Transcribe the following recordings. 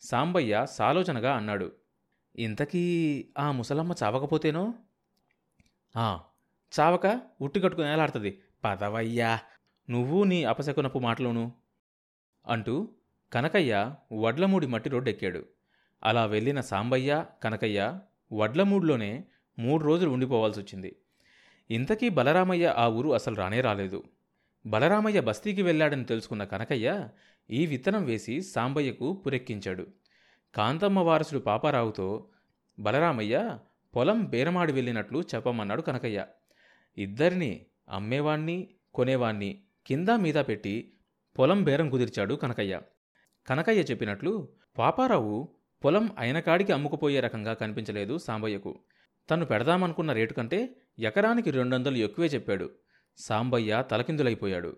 సాంబయ్య సాలోచనగా అన్నాడు. ఇంతకీ ఆ ముసలమ్మ చావకపోతేనో? ఆ చావక ఉట్టి కట్టుకుని పదవయ్యా నువ్వు నీ అపశకునపు మాటలోను? అంటూ కనకయ్య వడ్లమూడి మట్టి రోడ్డెక్కాడు. అలా వెళ్ళిన సాంబయ్య కనకయ్య వడ్లమూడిలోనే మూడు రోజులు ఉండిపోవాల్సి వచ్చింది ఇంతకీ బలరామయ్య ఆ ఊరు అసలు రానే రాలేదు. బలరామయ్య బస్తీకి వెళ్ళాడని తెలుసుకున్న కనకయ్య ఈ విత్తనం వేసి సాంబయ్యకు పురెక్కించాడు. కాంతమ్మ వారసుడు పాపారావుతో బలరామయ్య పొలం బేరమాడి వెళ్ళినట్లు చెప్పమన్నాడు కనకయ్య. ఇద్దరిని అమ్మేవాణ్ణి కొనేవాణ్ణి కింద మీద పెట్టి పొలం బేరం కుదిర్చాడు కనకయ్య. కనకయ్య చెప్పినట్లు పాపారావు పొలం అయినకాడికి అమ్ముకుపోయే రకంగా కనిపించలేదు సాంబయ్యకు. తను పెడదామనుకున్న రేటు కంటే ఎకరానికి రెండొందలు ఎక్కువే చెప్పాడు. సాంబయ్య తలకిందులైపోయాడు.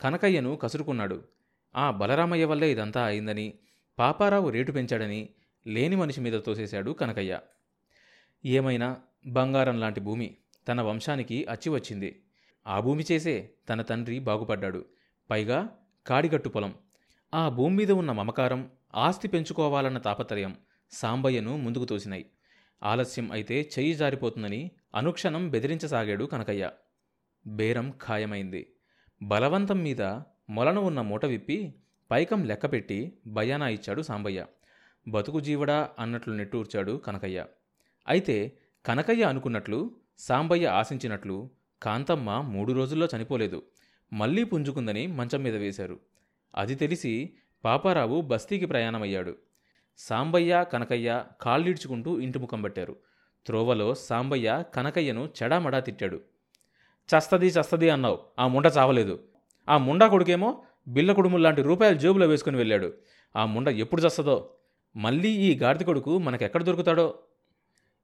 కనకయ్యను కసురుకున్నాడు. ఆ బలరామయ్య వల్లే ఇదంతా అయిందని పాపారావు రేటు పెంచాడని లేని మనిషి మీద తోసేశాడు కనకయ్య. ఏమైనా బంగారం లాంటి భూమి తన వంశానికి అచ్చి వచ్చింది. ఆ భూమి చేసే తన తండ్రి బాగుపడ్డాడు. పైగా కాడిగట్టు పొలం. ఆ భూమి మీద ఉన్న మమకారం ఆస్తి పెంచుకోవాలన్న తాపత్రయం సాంబయ్యను ముందుకు తోసినాయి. ఆలస్యం అయితే చెయ్యి జారిపోతుందని అనుక్షణం బెదిరించసాగాడు కనకయ్య. బేరం ఖాయమైంది. బలవంతం మీద మొలను ఉన్న మూట విప్పి పైకం లెక్కపెట్టి భయానా ఇచ్చాడు సాంబయ్య. బతుకు జీవడా అన్నట్లు నెట్టూర్చాడు కనకయ్య. అయితే కనకయ్య అనుకున్నట్లు సాంబయ్య ఆశించినట్లు కాంతమ్మ మూడు రోజుల్లో చనిపోలేదు. మళ్ళీ పుంజుకుందని మంచం మీద వేశారు. అది తెలిసి పాపారావు బస్తీకి ప్రయాణమయ్యాడు. సాంబయ్య కనకయ్య కాళ్ళీడ్చుకుంటూ ఇంటి ముఖం పట్టారు త్రోవలో సాంబయ్య కనకయ్యను చెడామడా తిట్టాడు. చస్తది చస్తది అన్నావు. ఆ ముంట చావలేదు. ఆ ముండా కొడుకేమో బిల్ల కుడుములు లాంటి రూపాయలు జేబులో వేసుకుని వెళ్ళాడు. ఆ ముండ ఎప్పుడు చస్తదో? మళ్ళీ ఈ గాడిద కొడుకు మనకెక్కడ దొరుకుతాడో?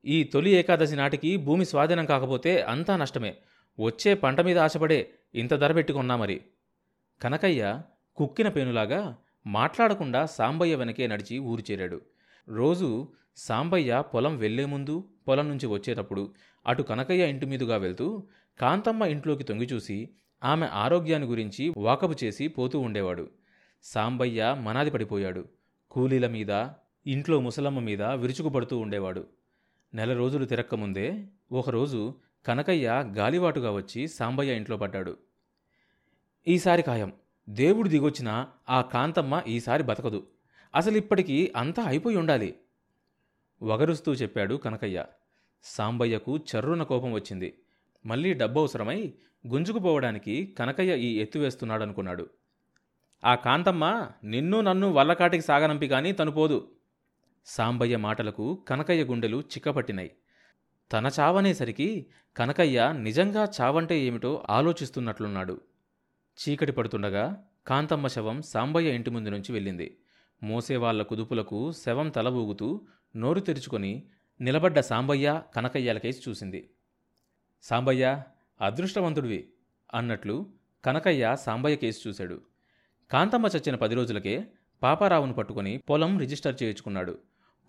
ఈ తొలి ఏకాదశి నాటికి భూమి స్వాధీనం కాకపోతే అంతా నష్టమే. వచ్చే పంట మీద ఆశపడే ఇంత ధర పెట్టుకున్నా మరి. కనకయ్య కుక్కిన పేనులాగా మాట్లాడకుండా సాంబయ్య వెనకే నడిచి ఊరు చేరాడు. రోజు సాంబయ్య పొలం వెళ్ళే ముందు పొలం నుంచి వచ్చేటప్పుడు అటు కనకయ్య ఇంటి మీదుగా వెళ్తూ కాంతమ్మ ఇంట్లోకి తొంగిచూసి ఆమె ఆరోగ్యాన్ని గురించి వాకపు చేసి పోతూ ఉండేవాడు. సాంబయ్య మనాది పడిపోయాడు కూలీల మీద ఇంట్లో ముసలమ్మ మీద విరుచుకుపడుతూ ఉండేవాడు. నెల రోజులు తిరక్కముందే ఒకరోజు కనకయ్య గాలివాటుగా వచ్చి సాంబయ్య ఇంట్లో పడ్డాడు. ఈసారి ఖాయం. దేవుడు దిగొచ్చిన ఆ కాంతమ్మ ఈసారి బతకదు. అసలు ఇప్పటికీ అంతా అయిపోయి ఉండాలి. వగరుస్తూ చెప్పాడు కనకయ్య. సాంబయ్యకు చర్రున కోపం వచ్చింది. మళ్ళీ డబ్బు అవసరమై గుంజుకుపోవడానికి కనకయ్య ఈ ఎత్తు వేస్తున్నాడనుకున్నాడు. ఆ కాంతమ్మ నిన్ను నన్ను వల్లకాటికి సాగనంపి కానీ తను పోదు. సాంబయ్య మాటలకు కనకయ్య గుండెలు చిక్కపట్టినాయి తన చావనేసరికి కనకయ్య నిజంగా చావంటే ఏమిటో ఆలోచిస్తున్నట్లున్నాడు. చీకటి పడుతుండగా కాంతమ్మ శవం సాంబయ్య ఇంటి ముందు నుంచి వెళ్ళింది. మోసేవాళ్ళ కుదుపులకు శవం తల ఊగుతూ నోరు తెరుచుకొని నిలబడ్డ సాంబయ్య కనకయ్యలకేసి చూసింది. సాంబయ్య అదృష్టవంతుడివి అన్నట్లు కనకయ్య సాంబయ్య కేసు చూశాడు. కాంతమ్మ చచ్చిన పది రోజులకే పాపారావును పట్టుకుని పొలం రిజిస్టర్ చేయించుకున్నాడు.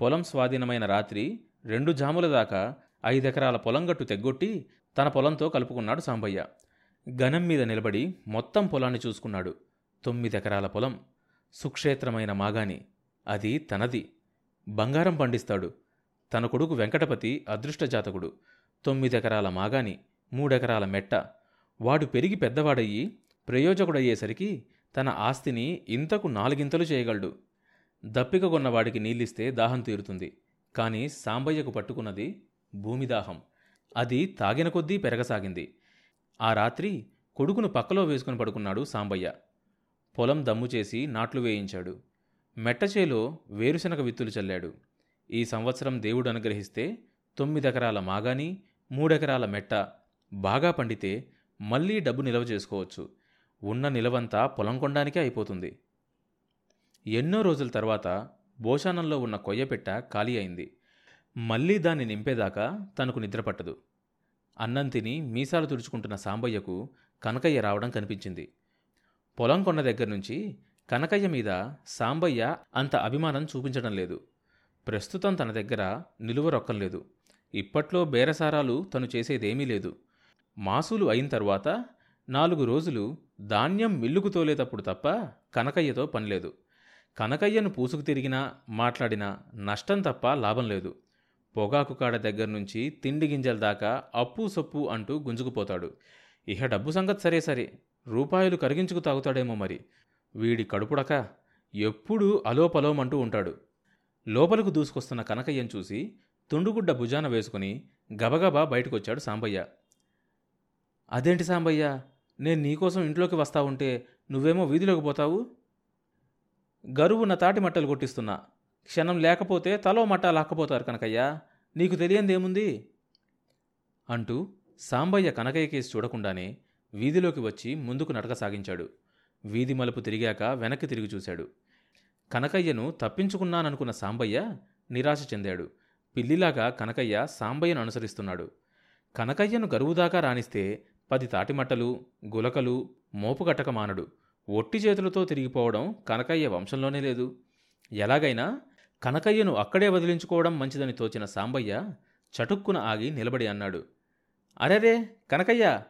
పొలం స్వాధీనమైన రాత్రి రెండు జాముల దాకా ఐదెకరాల పొలం గట్టు తెగ్గొట్టి తన పొలంతో కలుపుకున్నాడు సాంబయ్య. గనం మీద నిలబడి మొత్తం పొలాన్ని చూసుకున్నాడు. తొమ్మిదెకరాల పొలం. సుక్షేత్రమైన మాగాని. అది తనది. బంగారం పండిస్తాడు. తన కొడుకు వెంకటపతి అదృష్టజాతకుడు. తొమ్మిదెకరాల మాగాని మూడెకరాల మెట్ట. వాడు పెరిగి పెద్దవాడయ్యి ప్రయోజకుడయ్యేసరికి తన ఆస్తిని ఇంతకు నాలుగింతలు చేయగలడు. దప్పికగొన్నవాడికి నీళ్ళిస్తే దాహం తీరుతుంది. కానీ సాంబయ్యకు పట్టుకున్నది భూమి దాహం అది తాగిన కొద్దీ పెరగసాగింది. ఆ రాత్రి కొడుకును పక్కలో వేసుకుని పడుకున్నాడు సాంబయ్య. పొలం దమ్ము చేసి నాట్లు వేయించాడు. మెట్టచేలో వేరుశనగ విత్తులు చల్లాడు. ఈ సంవత్సరం దేవుడు అనుగ్రహిస్తే తొమ్మిదెకరాల మాగాని మూడెకరాల మెట్ట బాగా పండితే మళ్ళీ డబ్బు నిల్వ చేసుకోవచ్చు. ఉన్న నిలవంతా పొలం కొండానికే అయిపోతుంది. ఎన్నో రోజుల తర్వాత భోషానంలో ఉన్న కొయ్యపెట్ట ఖాళీ అయింది. మళ్ళీ దాన్ని నింపేదాకా తనకు నిద్రపట్టదు అన్నం తిని మీసాలు తుడుచుకుంటున్న సాంబయ్యకు కనకయ్య రావడం కనిపించింది. పొలం కొండ దగ్గర నుంచి కనకయ్య మీద సాంబయ్య అంత అభిమానం చూపించడం లేదు. ప్రస్తుతం తన దగ్గర నిలువ రొక్కం లేదు. ఇప్పట్లో బేరసారాలు తను చేసేదేమీ లేదు. మాసులు అయిన తర్వాత నాలుగు రోజులు ధాన్యం మిల్లుకు తోలేటప్పుడు తప్ప కనకయ్యతో పనిలేదు కనకయ్యను పూసుకు తిరిగినా మాట్లాడినా నష్టం తప్ప లాభం లేదు. పొగాకు కాడ దగ్గర నుంచి తిండి గింజల దాకా అప్పు సొప్పు అంటూ గుంజుకుపోతాడు. ఇహ డబ్బు సంగతి సరే సరే రూపాయలు కరిగించుకు తాగుతాడేమో మరి. వీడి కడుపుడక ఎప్పుడూ అలోపలోమంటూ ఉంటాడు. లోపలకు దూసుకొస్తున్న కనకయ్యను చూసి తుండుగుడ్డ భుజాన వేసుకుని గబగబా బయటకొచ్చాడు సాంబయ్య. అదేంటి సాంబయ్య? నేను నీకోసం ఇంట్లోకి వస్తా ఉంటే నువ్వేమో వీధిలోకి పోతావు? గరువున తాటి మట్టలు కొట్టిస్తున్నా. క్షణం లేకపోతే తలో మట్టా లాక్కపోతారు కనకయ్య. నీకు తెలియందేముంది అంటూ సాంబయ్య కనకయ్య కేసు చూడకుండానే వీధిలోకి వచ్చి ముందుకు నడక సాగించాడు. వీధి మలుపు తిరిగాక వెనక్కి తిరిగి చూశాడు. కనకయ్యను తప్పించుకున్నాననుకున్న సాంబయ్య నిరాశ చెందాడు. పిల్లిలాగా కనకయ్య సాంబయ్యను అనుసరిస్తున్నాడు. కనకయ్యను గరువుదాకా రాణిస్తే పది తాటిమట్టలు గులకలు మోపుగట్టక మానడు ఒట్టి చేతులతో తిరిగిపోవడం కనకయ్య వంశంలోనే లేదు. ఎలాగైనా కనకయ్యను అక్కడే వదిలించుకోవడం మంచిదని తోచిన సాంబయ్య చటుక్కున ఆగి నిలబడి అన్నాడు. అరేరే కనకయ్య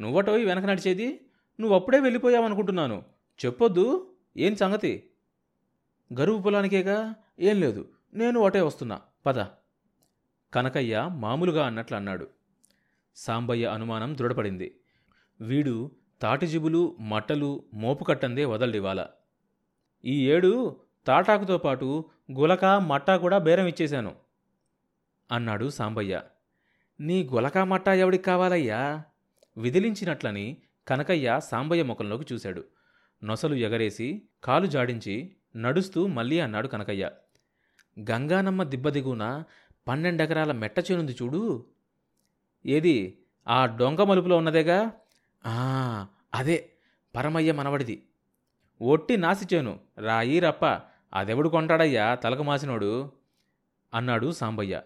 నువ్వటోయి వెనక నడిచేది? నువ్వప్పుడే వెళ్ళిపోయావనుకుంటున్నాను. చెప్పొద్దు ఏం సంగతి? గరువు పొలానికేగా? ఏం లేదు నేను అటే వస్తున్నా. పద. కనకయ్య మామూలుగా అన్నట్లు అన్నాడు. సాంబయ్య అనుమానం దృఢపడింది. వీడు తాటిజిబులు మట్టలు మోపుకట్టందే వదలడివాల. ఈ ఏడు తాటాకుతో పాటు గులక మట్టా కూడా బేరం ఇచ్చేశాను అన్నాడు సాంబయ్య. నీ గులక మట్టా ఎవడికి కావాలయ్యా? విదిలించినట్లని కనకయ్య సాంబయ్య ముఖంలోకి చూశాడు. నొసలు ఎగరేసి కాలు జాడించి నడుస్తూ మళ్ళీ అన్నాడు కనకయ్య. గంగానమ్మ దిబ్బదిగున పన్నెండెకరాల మెట్ట చేనుంది చూడు. ఏది? ఆ డొంక మలుపులో ఉన్నదేగా? ఆ అదే. పరమయ్య మనవడిది. ఒట్టి నాసిచేను రాయి రప్ప. అదెవడు కొంటాడయ్యా? తలకు మాసినోడు. అన్నాడు సాంబయ్య.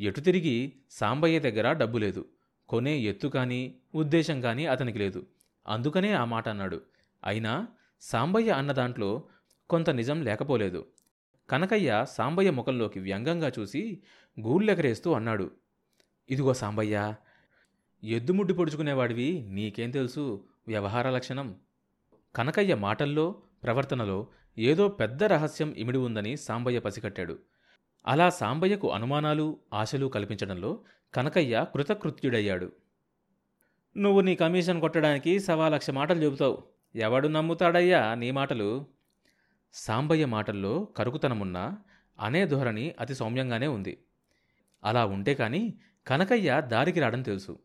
ఎటు తిరిగి? సాంబయ్య దగ్గర డబ్బు లేదు. కొనే ఎత్తు కానీ ఉద్దేశం కానీ అతనికి లేదు. అందుకనే ఆ మాట అన్నాడు. అయినా సాంబయ్య అన్న దాంట్లో కొంత నిజం లేకపోలేదు. కనకయ్య సాంబయ్య ముఖంలోకి వ్యంగంగా చూసి గూళ్ళెగరేస్తూ అన్నాడు ఇదిగో సాంబయ్య ఎద్దుముడ్డి పొడుచుకునేవాడివి నీకేం తెలుసు వ్యవహార లక్షణం. కనకయ్య మాటల్లో ప్రవర్తనలో ఏదో పెద్ద రహస్యం ఇమిడి ఉందని సాంబయ్య పసికట్టాడు అలా సాంబయ్యకు అనుమానాలు ఆశలు కల్పించడంలో కనకయ్య కృతకృత్యుడయ్యాడు. నువ్వు నీ కమిషన్ కొట్టడానికి సవా లక్ష మాటలు చెబుతావు. ఎవడు నమ్ముతాడయ్యా నీ మాటలు? సాంబయ్య మాటల్లో కరుకుతనమున్నా అనే ధోరణి అతి సౌమ్యంగానే ఉంది. అలా ఉంటే కాని కనకయ్య దారికి రావడం తెలుసు.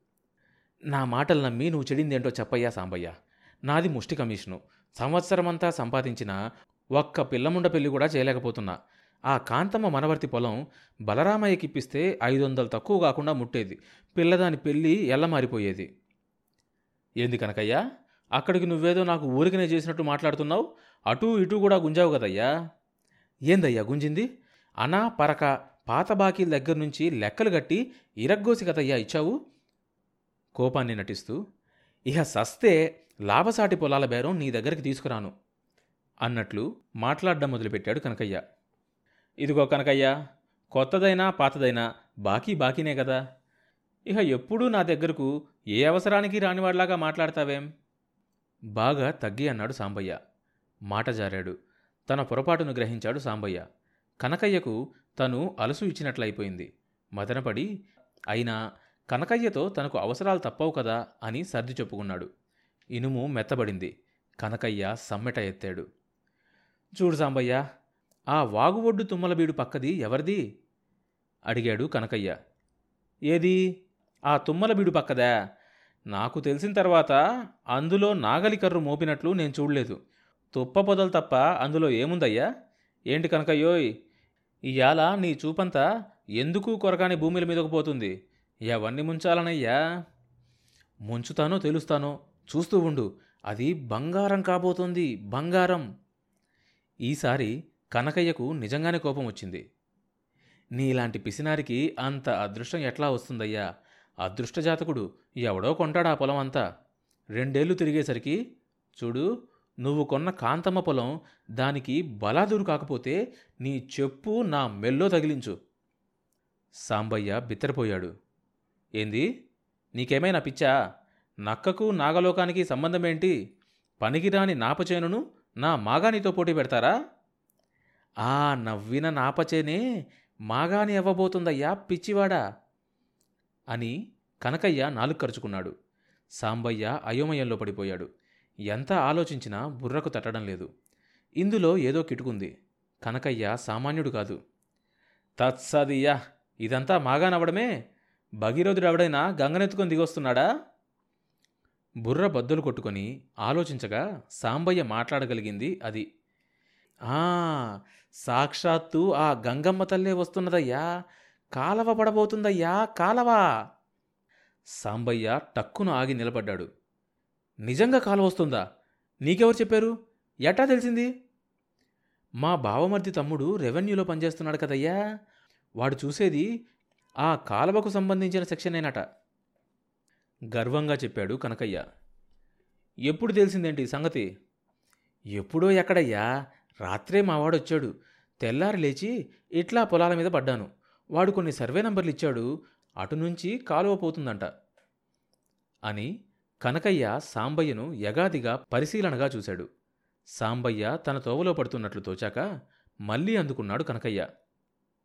నా మాటలు నమ్మి నువ్వు చెడిందేంటో చెప్పయ్యా సాంబయ్య. నాది ముష్టి కమిషను. సంవత్సరమంతా సంపాదించిన ఒక్క పిల్లముండ పెళ్ళి కూడా చేయలేకపోతున్నా. ఆ కాంతమ్మ మనవర్తి పొలం బలరామయ్యకిప్పిస్తే ఐదు వందలు తక్కువ కాకుండా ముట్టేది. పిల్లదాని పెళ్ళి ఎల్లమారిపోయేది. ఏంది కనకయ్యా? అక్కడికి నువ్వేదో నాకు ఊరికనే చేసినట్టు మాట్లాడుతున్నావు అటూ ఇటూ కూడా గుంజావు కదయ్యా. ఏందయ్యా గుంజింది? అనా పరక పాత బాకీల దగ్గర నుంచి లెక్కలు గట్టి ఇరగ్గోసి కదయ్యా ఇచ్చావు? కోపాన్ని నటిస్తూ ఇహ సస్తే లాభసాటి పొలాల బేరం నీ దగ్గరికి తీసుకురాను అన్నట్లు మాట్లాడడం మొదలుపెట్టాడు కనకయ్య. ఇదిగో కనకయ్య కొత్తదైనా పాతదైనా బాకీ బాకీనే కదా. ఇహ ఎప్పుడూ నా దగ్గరకు ఏ అవసరానికి రానివాడిలాగా మాట్లాడతావేం? బాగా తగ్గి అన్నాడు సాంబయ్య. మాట జారాడు. తన పొరపాటును గ్రహించాడు సాంబయ్య. కనకయ్యకు తను అలసు ఇచ్చినట్లయిపోయింది. మదనపడి అయినా కనకయ్యతో తనకు అవసరాలు తప్పవు కదా అని సర్ది చెప్పుకున్నాడు. ఇనుము మెత్తబడింది. కనకయ్య సమ్మెట ఎత్తాడు. చూడు సాంబయ్య ఆ వాగుఒడ్డు తుమ్మలబీడు పక్కది ఎవరిది? అడిగాడు కనకయ్య. ఏది? ఆ తుమ్మలబీడు పక్కదా? నాకు తెలిసిన తర్వాత అందులో నాగలి కర్రు మోపినట్లు నేను చూడలేదు. తుప్ప పొదలు తప్ప అందులో ఏముందయ్యా? ఏంటి కనకయ్యోయ్ ఇయాల నీ చూపంతా ఎందుకు కొరకాని భూమిల మీదకు పోతుంది? ఎవన్ని ముంచాలనయ్యా? ముంచుతానో తెలుస్తానో చూస్తూ ఉండు. అది బంగారం కాబోతోంది బంగారం. ఈసారి కనకయ్యకు నిజంగానే కోపం వచ్చింది. నీలాంటి పిసినారికి అంత అదృష్టం ఎట్లా వస్తుందయ్యా? అదృష్టజాతకుడు ఎవడో కొంటాడా పొలం అంతా రెండేళ్ళు తిరిగేసరికి చూడు నువ్వు కొన్న కాంతమ్మ పొలం దానికి బలాదూరు కాకపోతే నీ చెప్పు నా మెల్లో తగిలించు. సాంబయ్య బిత్తరపోయాడు. ఏంది? నీకేమైనా పిచ్చా? నక్కకు నాగలోకానికి సంబంధమేంటి? పనికిరాని నాపచేనును నా మాగానితో పోటీ పెడతారా? ఆ నవ్విన నాపచేనే మాగాని అవ్వబోతుందయ్యా పిచ్చివాడా. అని కనకయ్య నాలుగు ఖర్చుకున్నాడు సాంబయ్య అయోమయంలో పడిపోయాడు. ఎంత ఆలోచించినా బుర్రకు తట్టడం లేదు. ఇందులో ఏదో కిటుకుంది. కనకయ్య సామాన్యుడు కాదు. తత్సదియ్యా ఇదంతా మాగానవ్వడమే? భగీరథుడెవడైనా గంగనెత్తుకొని దిగొస్తున్నాడా? బుర్ర బద్దలు కొట్టుకొని ఆలోచించగా సాంబయ్య మాట్లాడగలిగింది అది. ఆ సాక్షాత్తు ఆ గంగమ్మ తల్లే వస్తున్నదయ్యా. కాలవ పడబోతుందయ్యా కాలవ? సాంబయ్య టక్కున ఆగి నిలబడ్డాడు. నిజంగా కాలువ వస్తుందా? నీకెవరు చెప్పారు? ఎట్టా తెలిసింది? మా బావమర్ది తమ్ముడు రెవెన్యూలో పనిచేస్తున్నాడు కదయ్యా. వాడు చూసేది ఆ కాలువకు సంబంధించిన సెక్షనేనట. గర్వంగా చెప్పాడు కనకయ్య. ఎప్పుడు తెలిసిందేంటి సంగతి? ఎప్పుడో ఎక్కడయ్యా? రాత్రే మావాడొచ్చాడు తెల్లారి లేచి ఇట్లా పొలాల మీద పడ్డాను. వాడు కొన్ని సర్వే నంబర్లు ఇచ్చాడు అటు నుంచి కాలువ పోతుందంట అని కనకయ్య సాంబయ్యను యగాదిగా పరిశీలనగా చూశాడు. సాంబయ్య తన తోవలో పడుతున్నట్లు తోచాక మళ్ళీ అందుకున్నాడు కనకయ్య.